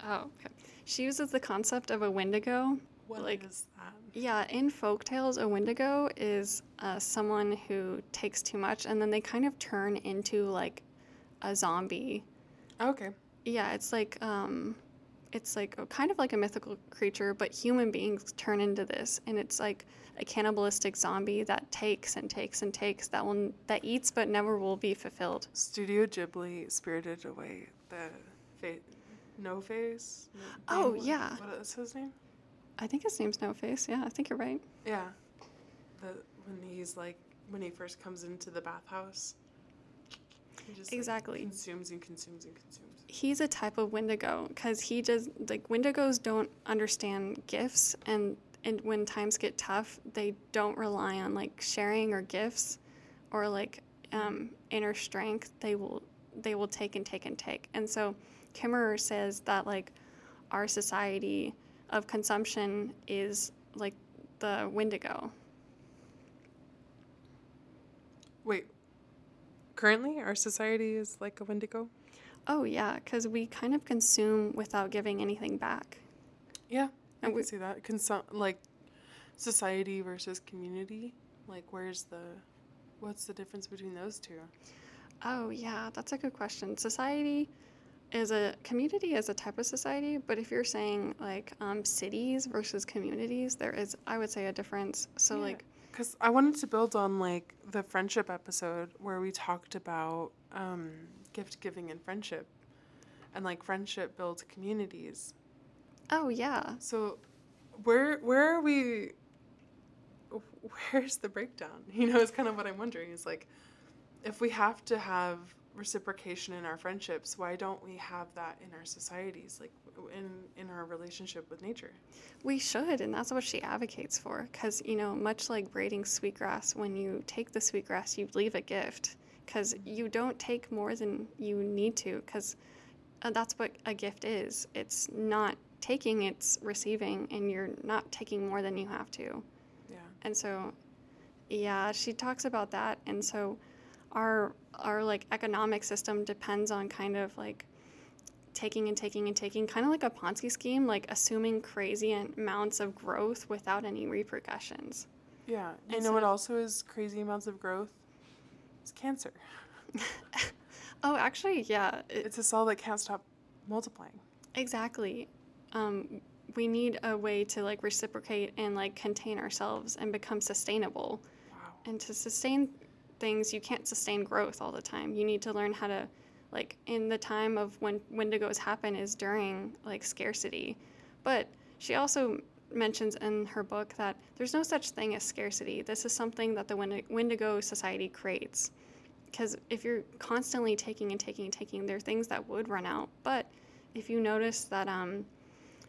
Oh, okay. She uses the concept of a wendigo. What Like- is that? Yeah, in folk tales, a wendigo is uh, someone who takes too much and then they kind of turn into like a zombie. Okay. Yeah, it's like um, it's like a, kind of like a mythical creature, but human beings turn into this, and it's like a cannibalistic zombie that takes and takes and takes that will that eats but never will be fulfilled. Studio Ghibli spirited away the fa- no face. No, Oh, name- yeah. What is his name? I think his name's No Face. Yeah, I think you're right. Yeah. The when he's like when he first comes into the bathhouse. He just like, Exactly. consumes and consumes and consumes. he's a type of wendigo because he just like wendigos don't understand gifts and and when times get tough they don't rely on like sharing or gifts or like um, inner strength they will they will take and take and take and so kimmerer says that like our society of consumption is like the wendigo Wait. Currently, our society is like a Wendigo. oh yeah because we kind of consume without giving anything back Yeah, I And can we- see that. Consum- like society versus community. Like, where's the, what's the difference between those two? Oh, yeah, that's a good question. Society is a community is a type of society, but if you're saying like um, cities versus communities, there is, I would say, a difference. So, Yeah. like, Because I wanted to build on like the friendship episode where we talked about um, gift giving and friendship, and like friendship builds communities. oh, yeah. So, where where are we? Where's the breakdown? You know, is kind of what I'm wondering. Is like, if we have to have reciprocation in our friendships, why don't we have that in our societies, like in in our relationship with nature? We should, and that's what she advocates for. Because, you know, much like braiding sweetgrass, when you take the sweetgrass, you leave a gift. Because you don't take more than you need to. Because uh, that's what a gift is it's not taking, it's receiving, and you're not taking more than you have to. Yeah. And so, yeah, she talks about that. And so, our our like economic system depends on kind of like taking and taking and taking, kind of like a Ponzi scheme, like assuming crazy amounts of growth without any repercussions. Yeah. You And know so what also is crazy amounts of growth? It's cancer. Oh, actually, yeah, it, It's a cell that can't stop multiplying. exactly. Um, we need a way to like reciprocate and like contain ourselves and become sustainable. Wow. And to sustain things, you can't sustain growth all the time. You need to learn how to, like, in the time of when wendigos happen is during like scarcity. But she also mentions in her book that there's no such thing as scarcity. This is something that the Wendig- Wendigo Society creates. Because if you're constantly taking and taking and taking, there are things that would run out. But if you notice that um,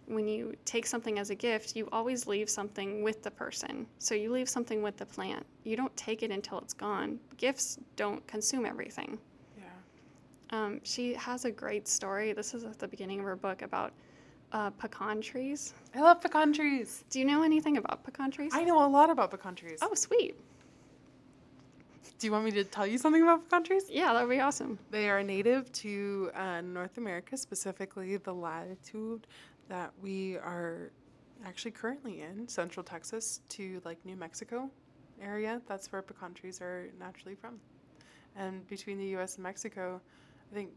when you take something as a gift, you always leave something with the person. So you leave something with the plant. You don't take it until it's gone. Gifts don't consume everything. Yeah. Um, she has a great story. This is at the beginning of her book about uh, pecan trees. I love pecan trees. Do you know anything about pecan trees? I know a lot about pecan trees. Oh, sweet. Do you want me to tell you something about pecan trees? Yeah, that would be awesome. They are native to uh, North America, specifically the latitude that we are actually currently in, Central Texas to like New Mexico area. That's where pecan trees are naturally from. And between the U.S. and Mexico, I think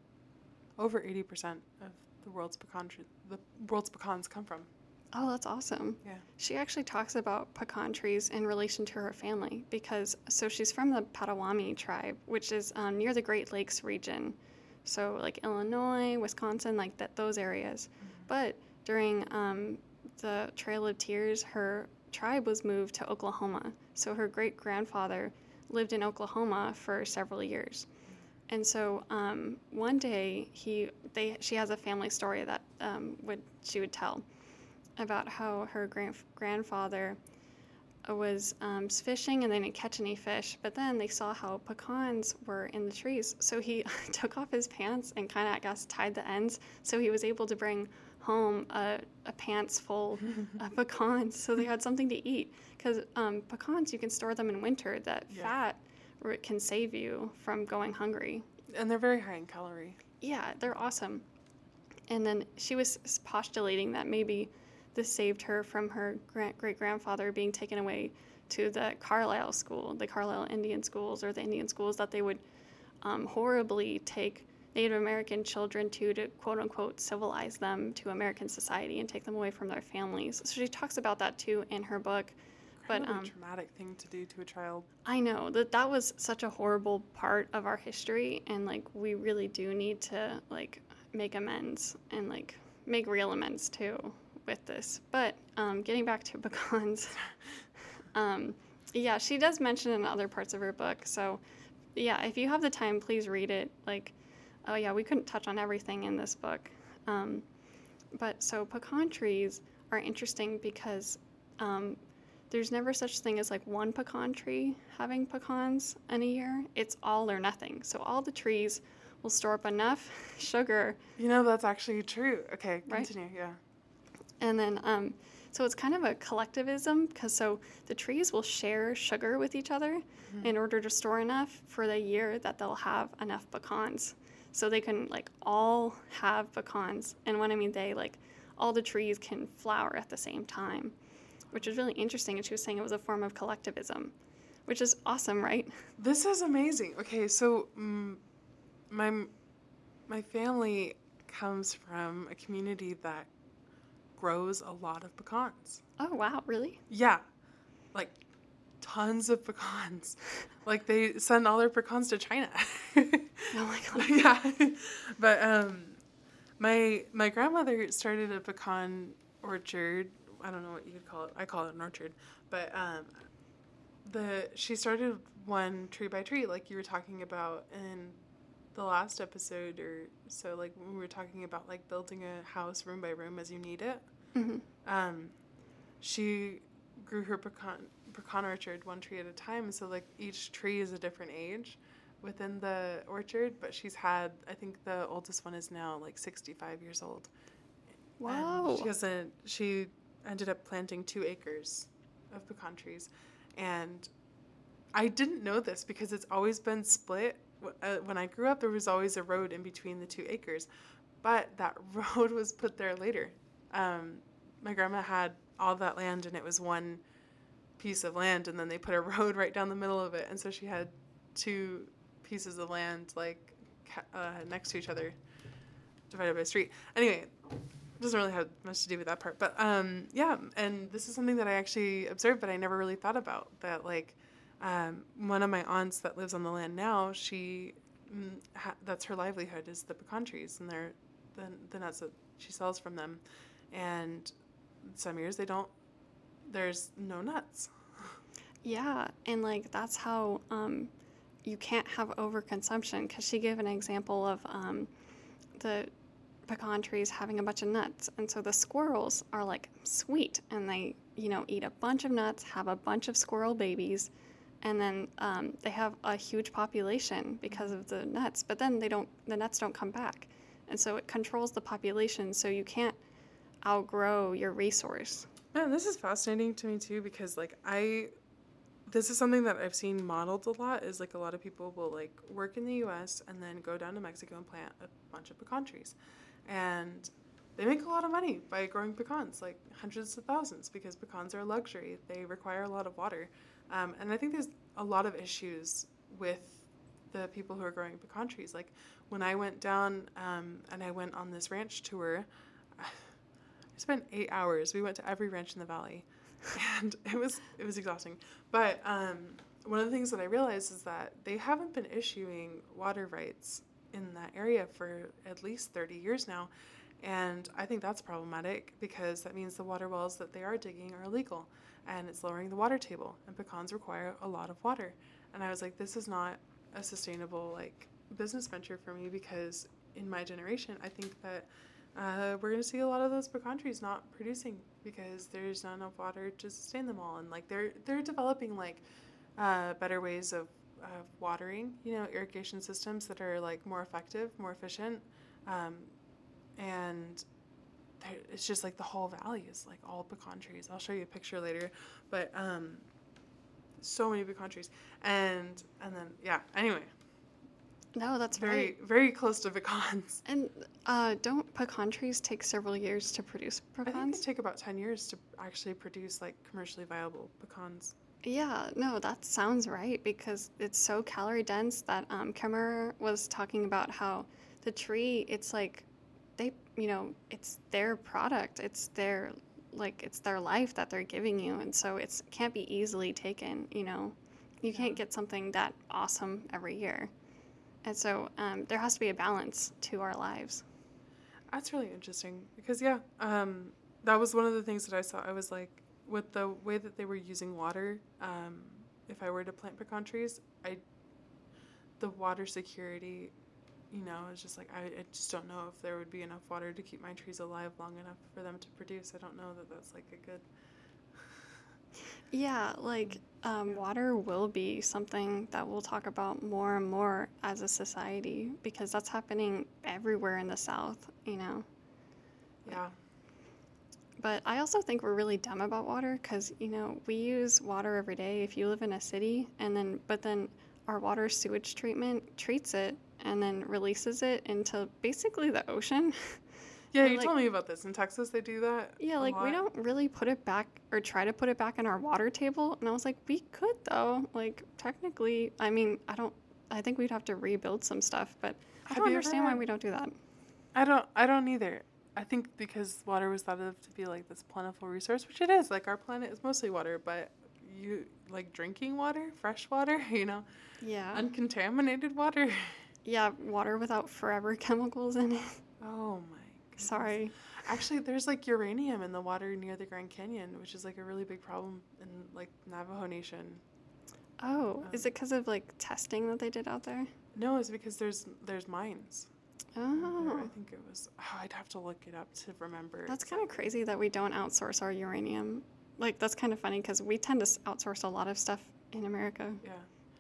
over 80% of the world's pecan tre- the world's pecans come from. Oh, that's awesome. Yeah. She actually talks about pecan trees in relation to her family because, so she's from the Potawatomi tribe, which is um, near the Great Lakes region. So, like Illinois, Wisconsin, like that, those areas. But during um, the Trail of Tears, her tribe was moved to Oklahoma. So, her great grandfather lived in Oklahoma for several years. And so um, one day he they she has a family story that um, would she would tell about how her grand, grandfather was um, fishing and they didn't catch any fish, but then they saw how pecans were in the trees. So he took off his pants and kind of, I guess, tied the ends. So he was able to bring home a, a pants full of pecans so they had something to eat. Because um, pecans, you can store them in winter. That Yeah. fat r- can save you from going hungry. And they're very high in calorie. Yeah, they're awesome. And then she was postulating that maybe this saved her from her great grandfather being taken away to the Carlisle school, the Carlisle Indian schools, or the Indian schools that they would um, horribly take Native American children to to quote unquote civilize them to American society and take them away from their families. So she talks about that too in her book. But um, a traumatic thing to do to a child. I know that that was such a horrible part of our history, and like we really do need to like make amends and like make real amends too with this. But um, getting back to pecans, um, yeah, she does mention in other parts of her book. So yeah, if you have the time, please read it. Like, oh yeah, we couldn't touch on everything in this book, um, but so pecan trees are interesting because. Um, there's never such thing as like one pecan tree having pecans in a year. It's all or nothing. So all the trees will store up enough sugar, You know, that's actually true. Okay, Right? continue. Yeah. and then um, so it's kind of a collectivism because so the trees will share sugar with each other in order to store enough for the year that they'll have enough pecans. So they can like all have pecans, and when I mean they, like all the trees can flower at the same time, which is really interesting. And she was saying it was a form of collectivism, which is awesome, right? This is amazing. Okay, so mm, my my family comes from a community that grows a lot of pecans. Oh wow, really? Yeah, like tons of pecans. Like they send all their pecans to China. Oh my god. yeah, but um, my my grandmother started a pecan orchard. I don't know what you would call it. I call it an orchard, but um, the she started one tree by tree, like you were talking about in the last episode, or so. Like when we were talking about like building a house room by room as you need it. hmm Um, she grew her pecan pecan orchard one tree at a time. So like each tree is a different age within the orchard. But she's had I think the oldest one is now like sixty five years old. And Wow. she has a she ended up planting two acres of pecan trees, and I didn't know this because it's always been split. Uh, when I grew up, there was always a road in between the two acres, but that road was put there later. Um, my grandma had all that land, and it was one piece of land, and then they put a road right down the middle of it, and so she had two pieces of land like uh, next to each other, divided by a street. Anyway, doesn't really have much to do with that part, but um, yeah. And this is something that I actually observed, but I never really thought about. That like um, one of my aunts that lives on the land now, she mm, ha- that's her livelihood is the pecan trees, and they're the the nuts that she sells from them. And some years they don't. There's no nuts. Yeah, and like that's how um, you can't have overconsumption. Because she gave an example of um, the pecan trees having a bunch of nuts, and so the squirrels are like sweet, and they you know eat a bunch of nuts, have a bunch of squirrel babies, and then um, they have a huge population because of the nuts. But then they don't, the nuts don't come back, and so it controls the population. So you can't outgrow your resource. Man, this is fascinating to me too because like I this is something that I've seen modeled a lot is like a lot of people will like work in the US and then go down to Mexico and plant a bunch of pecan trees. And they make a lot of money by growing pecans, like hundreds of thousands, because pecans are a luxury. They require a lot of water. Um, and I think there's a lot of issues with the people who are growing pecan trees. Like when I went down um, and I went on this ranch tour, spent eight hours. We went to every ranch in the valley, and it was it was exhausting. But um, one of the things that I realized is that they haven't been issuing water rights in that area for at least 30 years now. And I think that's problematic because that means the water wells that they are digging are illegal and it's lowering the water table. And pecans require a lot of water. And I was like, this is not a sustainable like business venture for me because in my generation, I think that uh, we're going to see a lot of those pecan trees not producing because there's not enough water to sustain them all. And like they're they're developing like uh, better ways of, of watering, you know, irrigation systems that are like more effective, more efficient, um, and it's just like the whole valley is like all pecan trees. I'll show you a picture later, but um, so many pecan trees, and and then yeah. Anyway, no, that's very right. very close to pecans. And uh, don't pecan trees take several years to produce I think they pecans? take about ten years to actually produce like commercially viable pecans. Yeah, no, that sounds right because it's so calorie dense that um, Kemmer was talking about how the tree, it's like they, you know, it's their product, it's their like it's their life that they're giving you, and so it's can't be easily taken. You know, you Yeah. can't get something that awesome every year, and so um, there has to be a balance to our lives. That's really interesting because yeah, um, that was one of the things that I saw. I was like, with the way that they were using water, um, if I were to plant pecan trees, I, the water security, you know, it's just like I, I just don't know if there would be enough water to keep my trees alive long enough for them to produce. I don't know that that's like a good. Yeah, like um, water will be something that we'll talk about more and more as a society because that's happening everywhere in the South, you know. Yeah, But I also think we're really dumb about water because, you know, we use water every day if you live in a city, and then, but then our water sewage treatment treats it and then releases it into basically the ocean. yeah. And, You like- told me about this in Texas. They do that. Yeah, like we don't really put it back or try to put it back in our water table. And I was like, we could though. Like technically, I mean, I don't. I think we'd have to rebuild some stuff, but I don't understand why we don't do that. I don't. I don't either. I think because water was thought of to be like this plentiful resource, which it is. Like our planet is mostly water, but you like drinking water, fresh water, you know, Yeah. uncontaminated water. yeah, water without forever chemicals in it. Oh my. Sorry. Actually, there's like uranium in the water near the Grand Canyon, which is like a really big problem in like Navajo Nation. Oh, is Um, it because of like testing that they did out there? No, it's because there's there's mines. Oh, I think it was. Oh, I'd have to look it up to remember. that's kind of crazy that we don't outsource our uranium. Like that's kind of funny because we tend to outsource a lot of stuff in America. Yeah.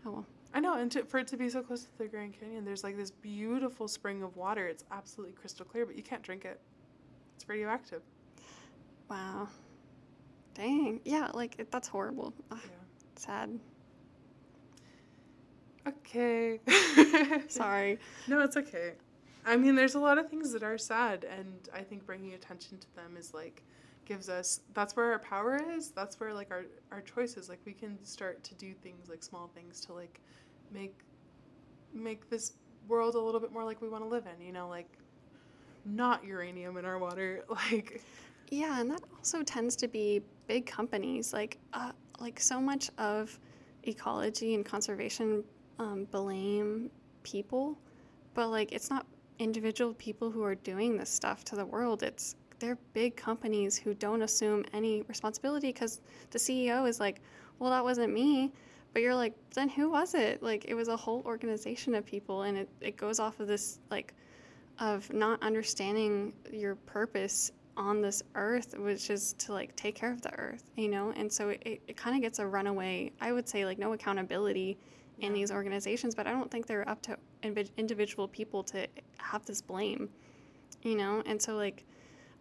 Oh well. I know, and to, for it to be so close to the Grand Canyon, there's like this beautiful spring of water. It's absolutely crystal clear, but you can't drink it. It's radioactive. Wow. Dang. Yeah, like it, that's horrible. Ugh, Yeah. sad. Okay. Sorry. No, it's okay. I mean, there's a lot of things that are sad, and I think bringing attention to them is like gives us that's where our power is. That's where like our our choices like we can start to do things like small things to like make make this world a little bit more like we want to live in. You know, like not uranium in our water, like Yeah, and that also tends to be big companies. Like, uh, like so much of ecology and conservation um, blame people, but like it's not individual people who are doing this stuff to the world. It's they're big companies who don't assume any responsibility because the CEO is like, well, that wasn't me. But you're like, then who was it? Like, it was a whole organization of people, and it, it goes off of this, like, of not understanding your purpose on this earth, which is to like take care of the earth, you know? And so it, it, kind of gets a runaway, I would say, like no accountability in Yeah. these organizations, but I don't think they're up to invi- individual people to have this blame, you know? And so, like,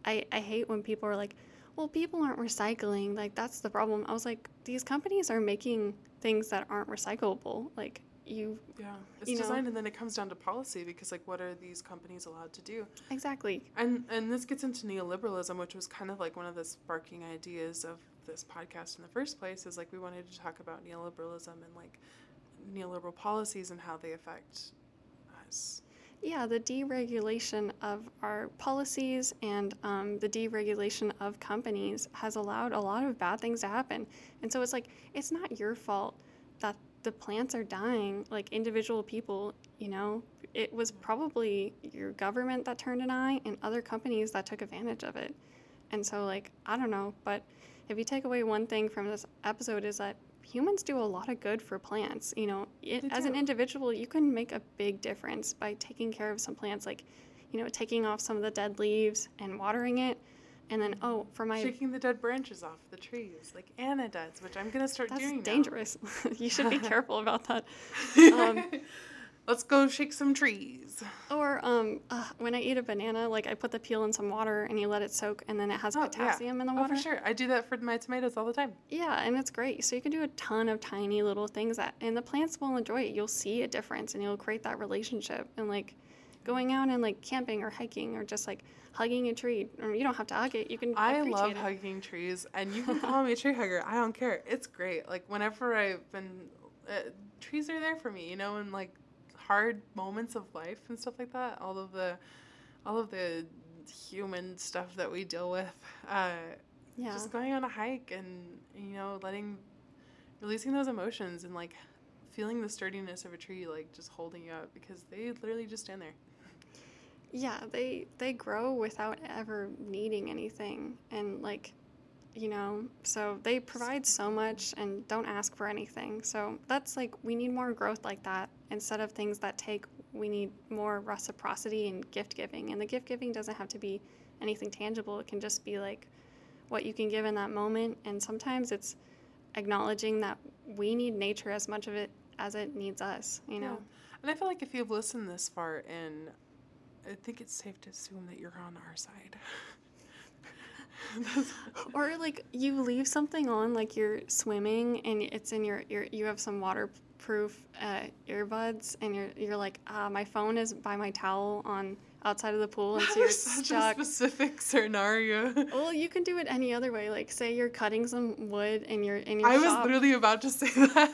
I, I hate when people are like, well, people aren't recycling. Like, that's the problem. I was like, these companies are making things that aren't recyclable. Like, you Yeah, it's You know? designed, and then it comes down to policy because, like, what are these companies allowed to do? exactly. And and this gets into neoliberalism, which was kind of like one of the sparking ideas of this podcast in the first place. Is like we wanted to talk about neoliberalism and like neoliberal policies and how they affect us. Yeah, the deregulation of our policies and um, the deregulation of companies has allowed a lot of bad things to happen. And so it's like, it's not your fault that the plants are dying, like individual people, you know? It was probably your government that turned an eye and other companies that took advantage of it. And so, like, I don't know, but if you take away one thing from this episode, is that humans do a lot of good for plants. You know, it, as an individual, you can make a big difference by taking care of some plants, like, you know, taking off some of the dead leaves and watering it. And then, oh, for my Shaking the dead branches off the trees, like Anna does, which I'm gonna start that's doing. now. dangerous. you should be careful about that. Um, Let's go shake some trees. Or um, uh, when I eat a banana, like I put the peel in some water and you let it soak, and then it has Oh, yeah. potassium in the Oh, water. for sure. I do that for my tomatoes all the time. Yeah, and it's great. So you can do a ton of tiny little things that, and the plants will enjoy it. You'll see a difference, and you'll create that relationship. And like going out and like camping or hiking or just like hugging a tree. Or you don't have to hug it. You can. I love it. hugging trees, and you can call me a tree hugger. I don't care. It's great. Like whenever I've been, uh, trees are there for me. You know, and like hard moments of life and stuff like that. All of the, all of the human stuff that we deal with. Uh, Yeah. Just going on a hike and you know letting, releasing those emotions and like feeling the sturdiness of a tree like just holding you up because they literally just stand there. Yeah, they they grow without ever needing anything, and like, you know, so they provide so much and don't ask for anything. So that's like we need more growth like that instead of things that take. We need more reciprocity and gift giving, and the gift giving doesn't have to be anything tangible. It can just be like what you can give in that moment, and sometimes it's acknowledging that we need nature as much of it as it needs us. You know. And I feel like if you've listened this far in, I think it's safe to assume that you're on our side. Or like you leave something on, like you're swimming and it's in your ear. You have some waterproof uh, earbuds, and you're you're like, ah, my phone is by my towel on outside of the pool, and so you're stuck. a specific scenario. well, you can do it any other way. Like say you're cutting some wood and you're in your I was literally about to say that.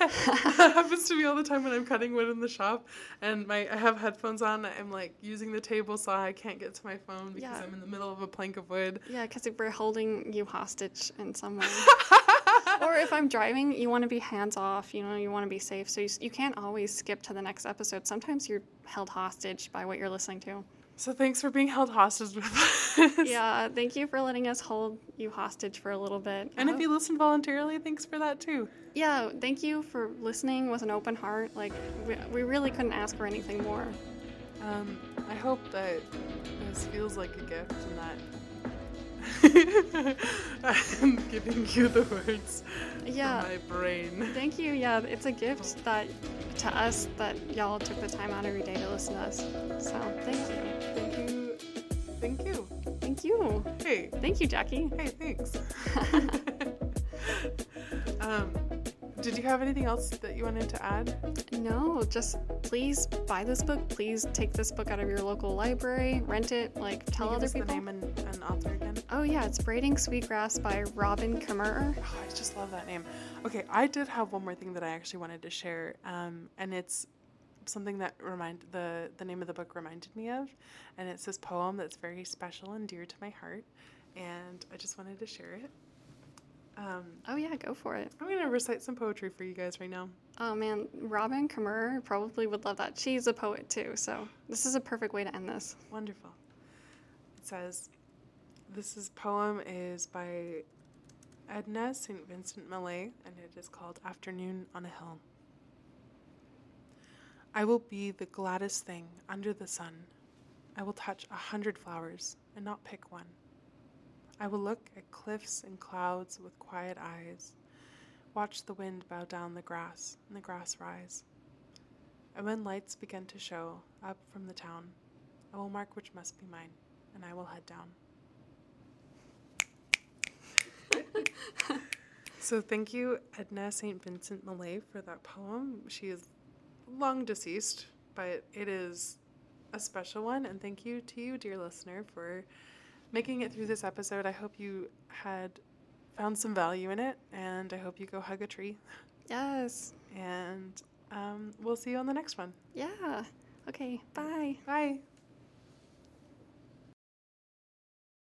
that happens to me all the time when I'm cutting wood in the shop, and my I have headphones on. I'm like using the table saw. I can't get to my phone because Yeah. I'm in the middle of a plank of wood. yeah, because we're holding you hostage in some way. or if I'm driving, you want to be hands off. You know, you want to be safe. So you, you can't always skip to the next episode. Sometimes you're held hostage by what you're listening to. So thanks for being held hostage with us. Yeah, thank you for letting us hold you hostage for a little bit. And if you listen voluntarily, thanks for that too. yeah, thank you for listening with an open heart. Like, we, we really couldn't ask for anything more. Um, I hope that this feels like a gift and that I'm giving you the words Yeah. my brain. Thank you. Yeah, it's a gift that to us that y'all took the time out every day to listen to us. So thank you. Thank you. Thank you. Thank you. Hey. Thank you, Jackie. Hey, thanks. um, did you have anything else that you wanted to add? No, just please buy this book. Please take this book out of your local library, rent it, like tell other people. the name and, and author? Oh yeah, it's Braiding Sweetgrass by Robin Kimmerer. Oh, I just love that name. Okay, I did have one more thing that I actually wanted to share, um, and it's something that remind the the name of the book reminded me of, and it's this poem that's very special and dear to my heart, and I just wanted to share it. Um, Oh yeah, go for it. I'm gonna recite some poetry for you guys right now. Oh man, Robin Kimmerer probably would love that. She's a poet too, so this is a perfect way to end this. Wonderful. It says, "This is poem is by Edna St. Vincent Millay, and it is called Afternoon on a Hill. I will be the gladdest thing under the sun. I will touch a hundred flowers and not pick one. I will look at cliffs and clouds with quiet eyes, watch the wind bow down the grass and the grass rise. And when lights begin to show up from the town, I will mark which must be mine, and I will head down. So thank you, Edna St. Vincent Millay, for that poem. She is long deceased, but it is a special one. And thank you to you, dear listener, for making it through this episode. I hope you had found some value in it, and I hope you go hug a tree. yes. And um, we'll see you on the next one. Yeah. Okay. Bye. Bye.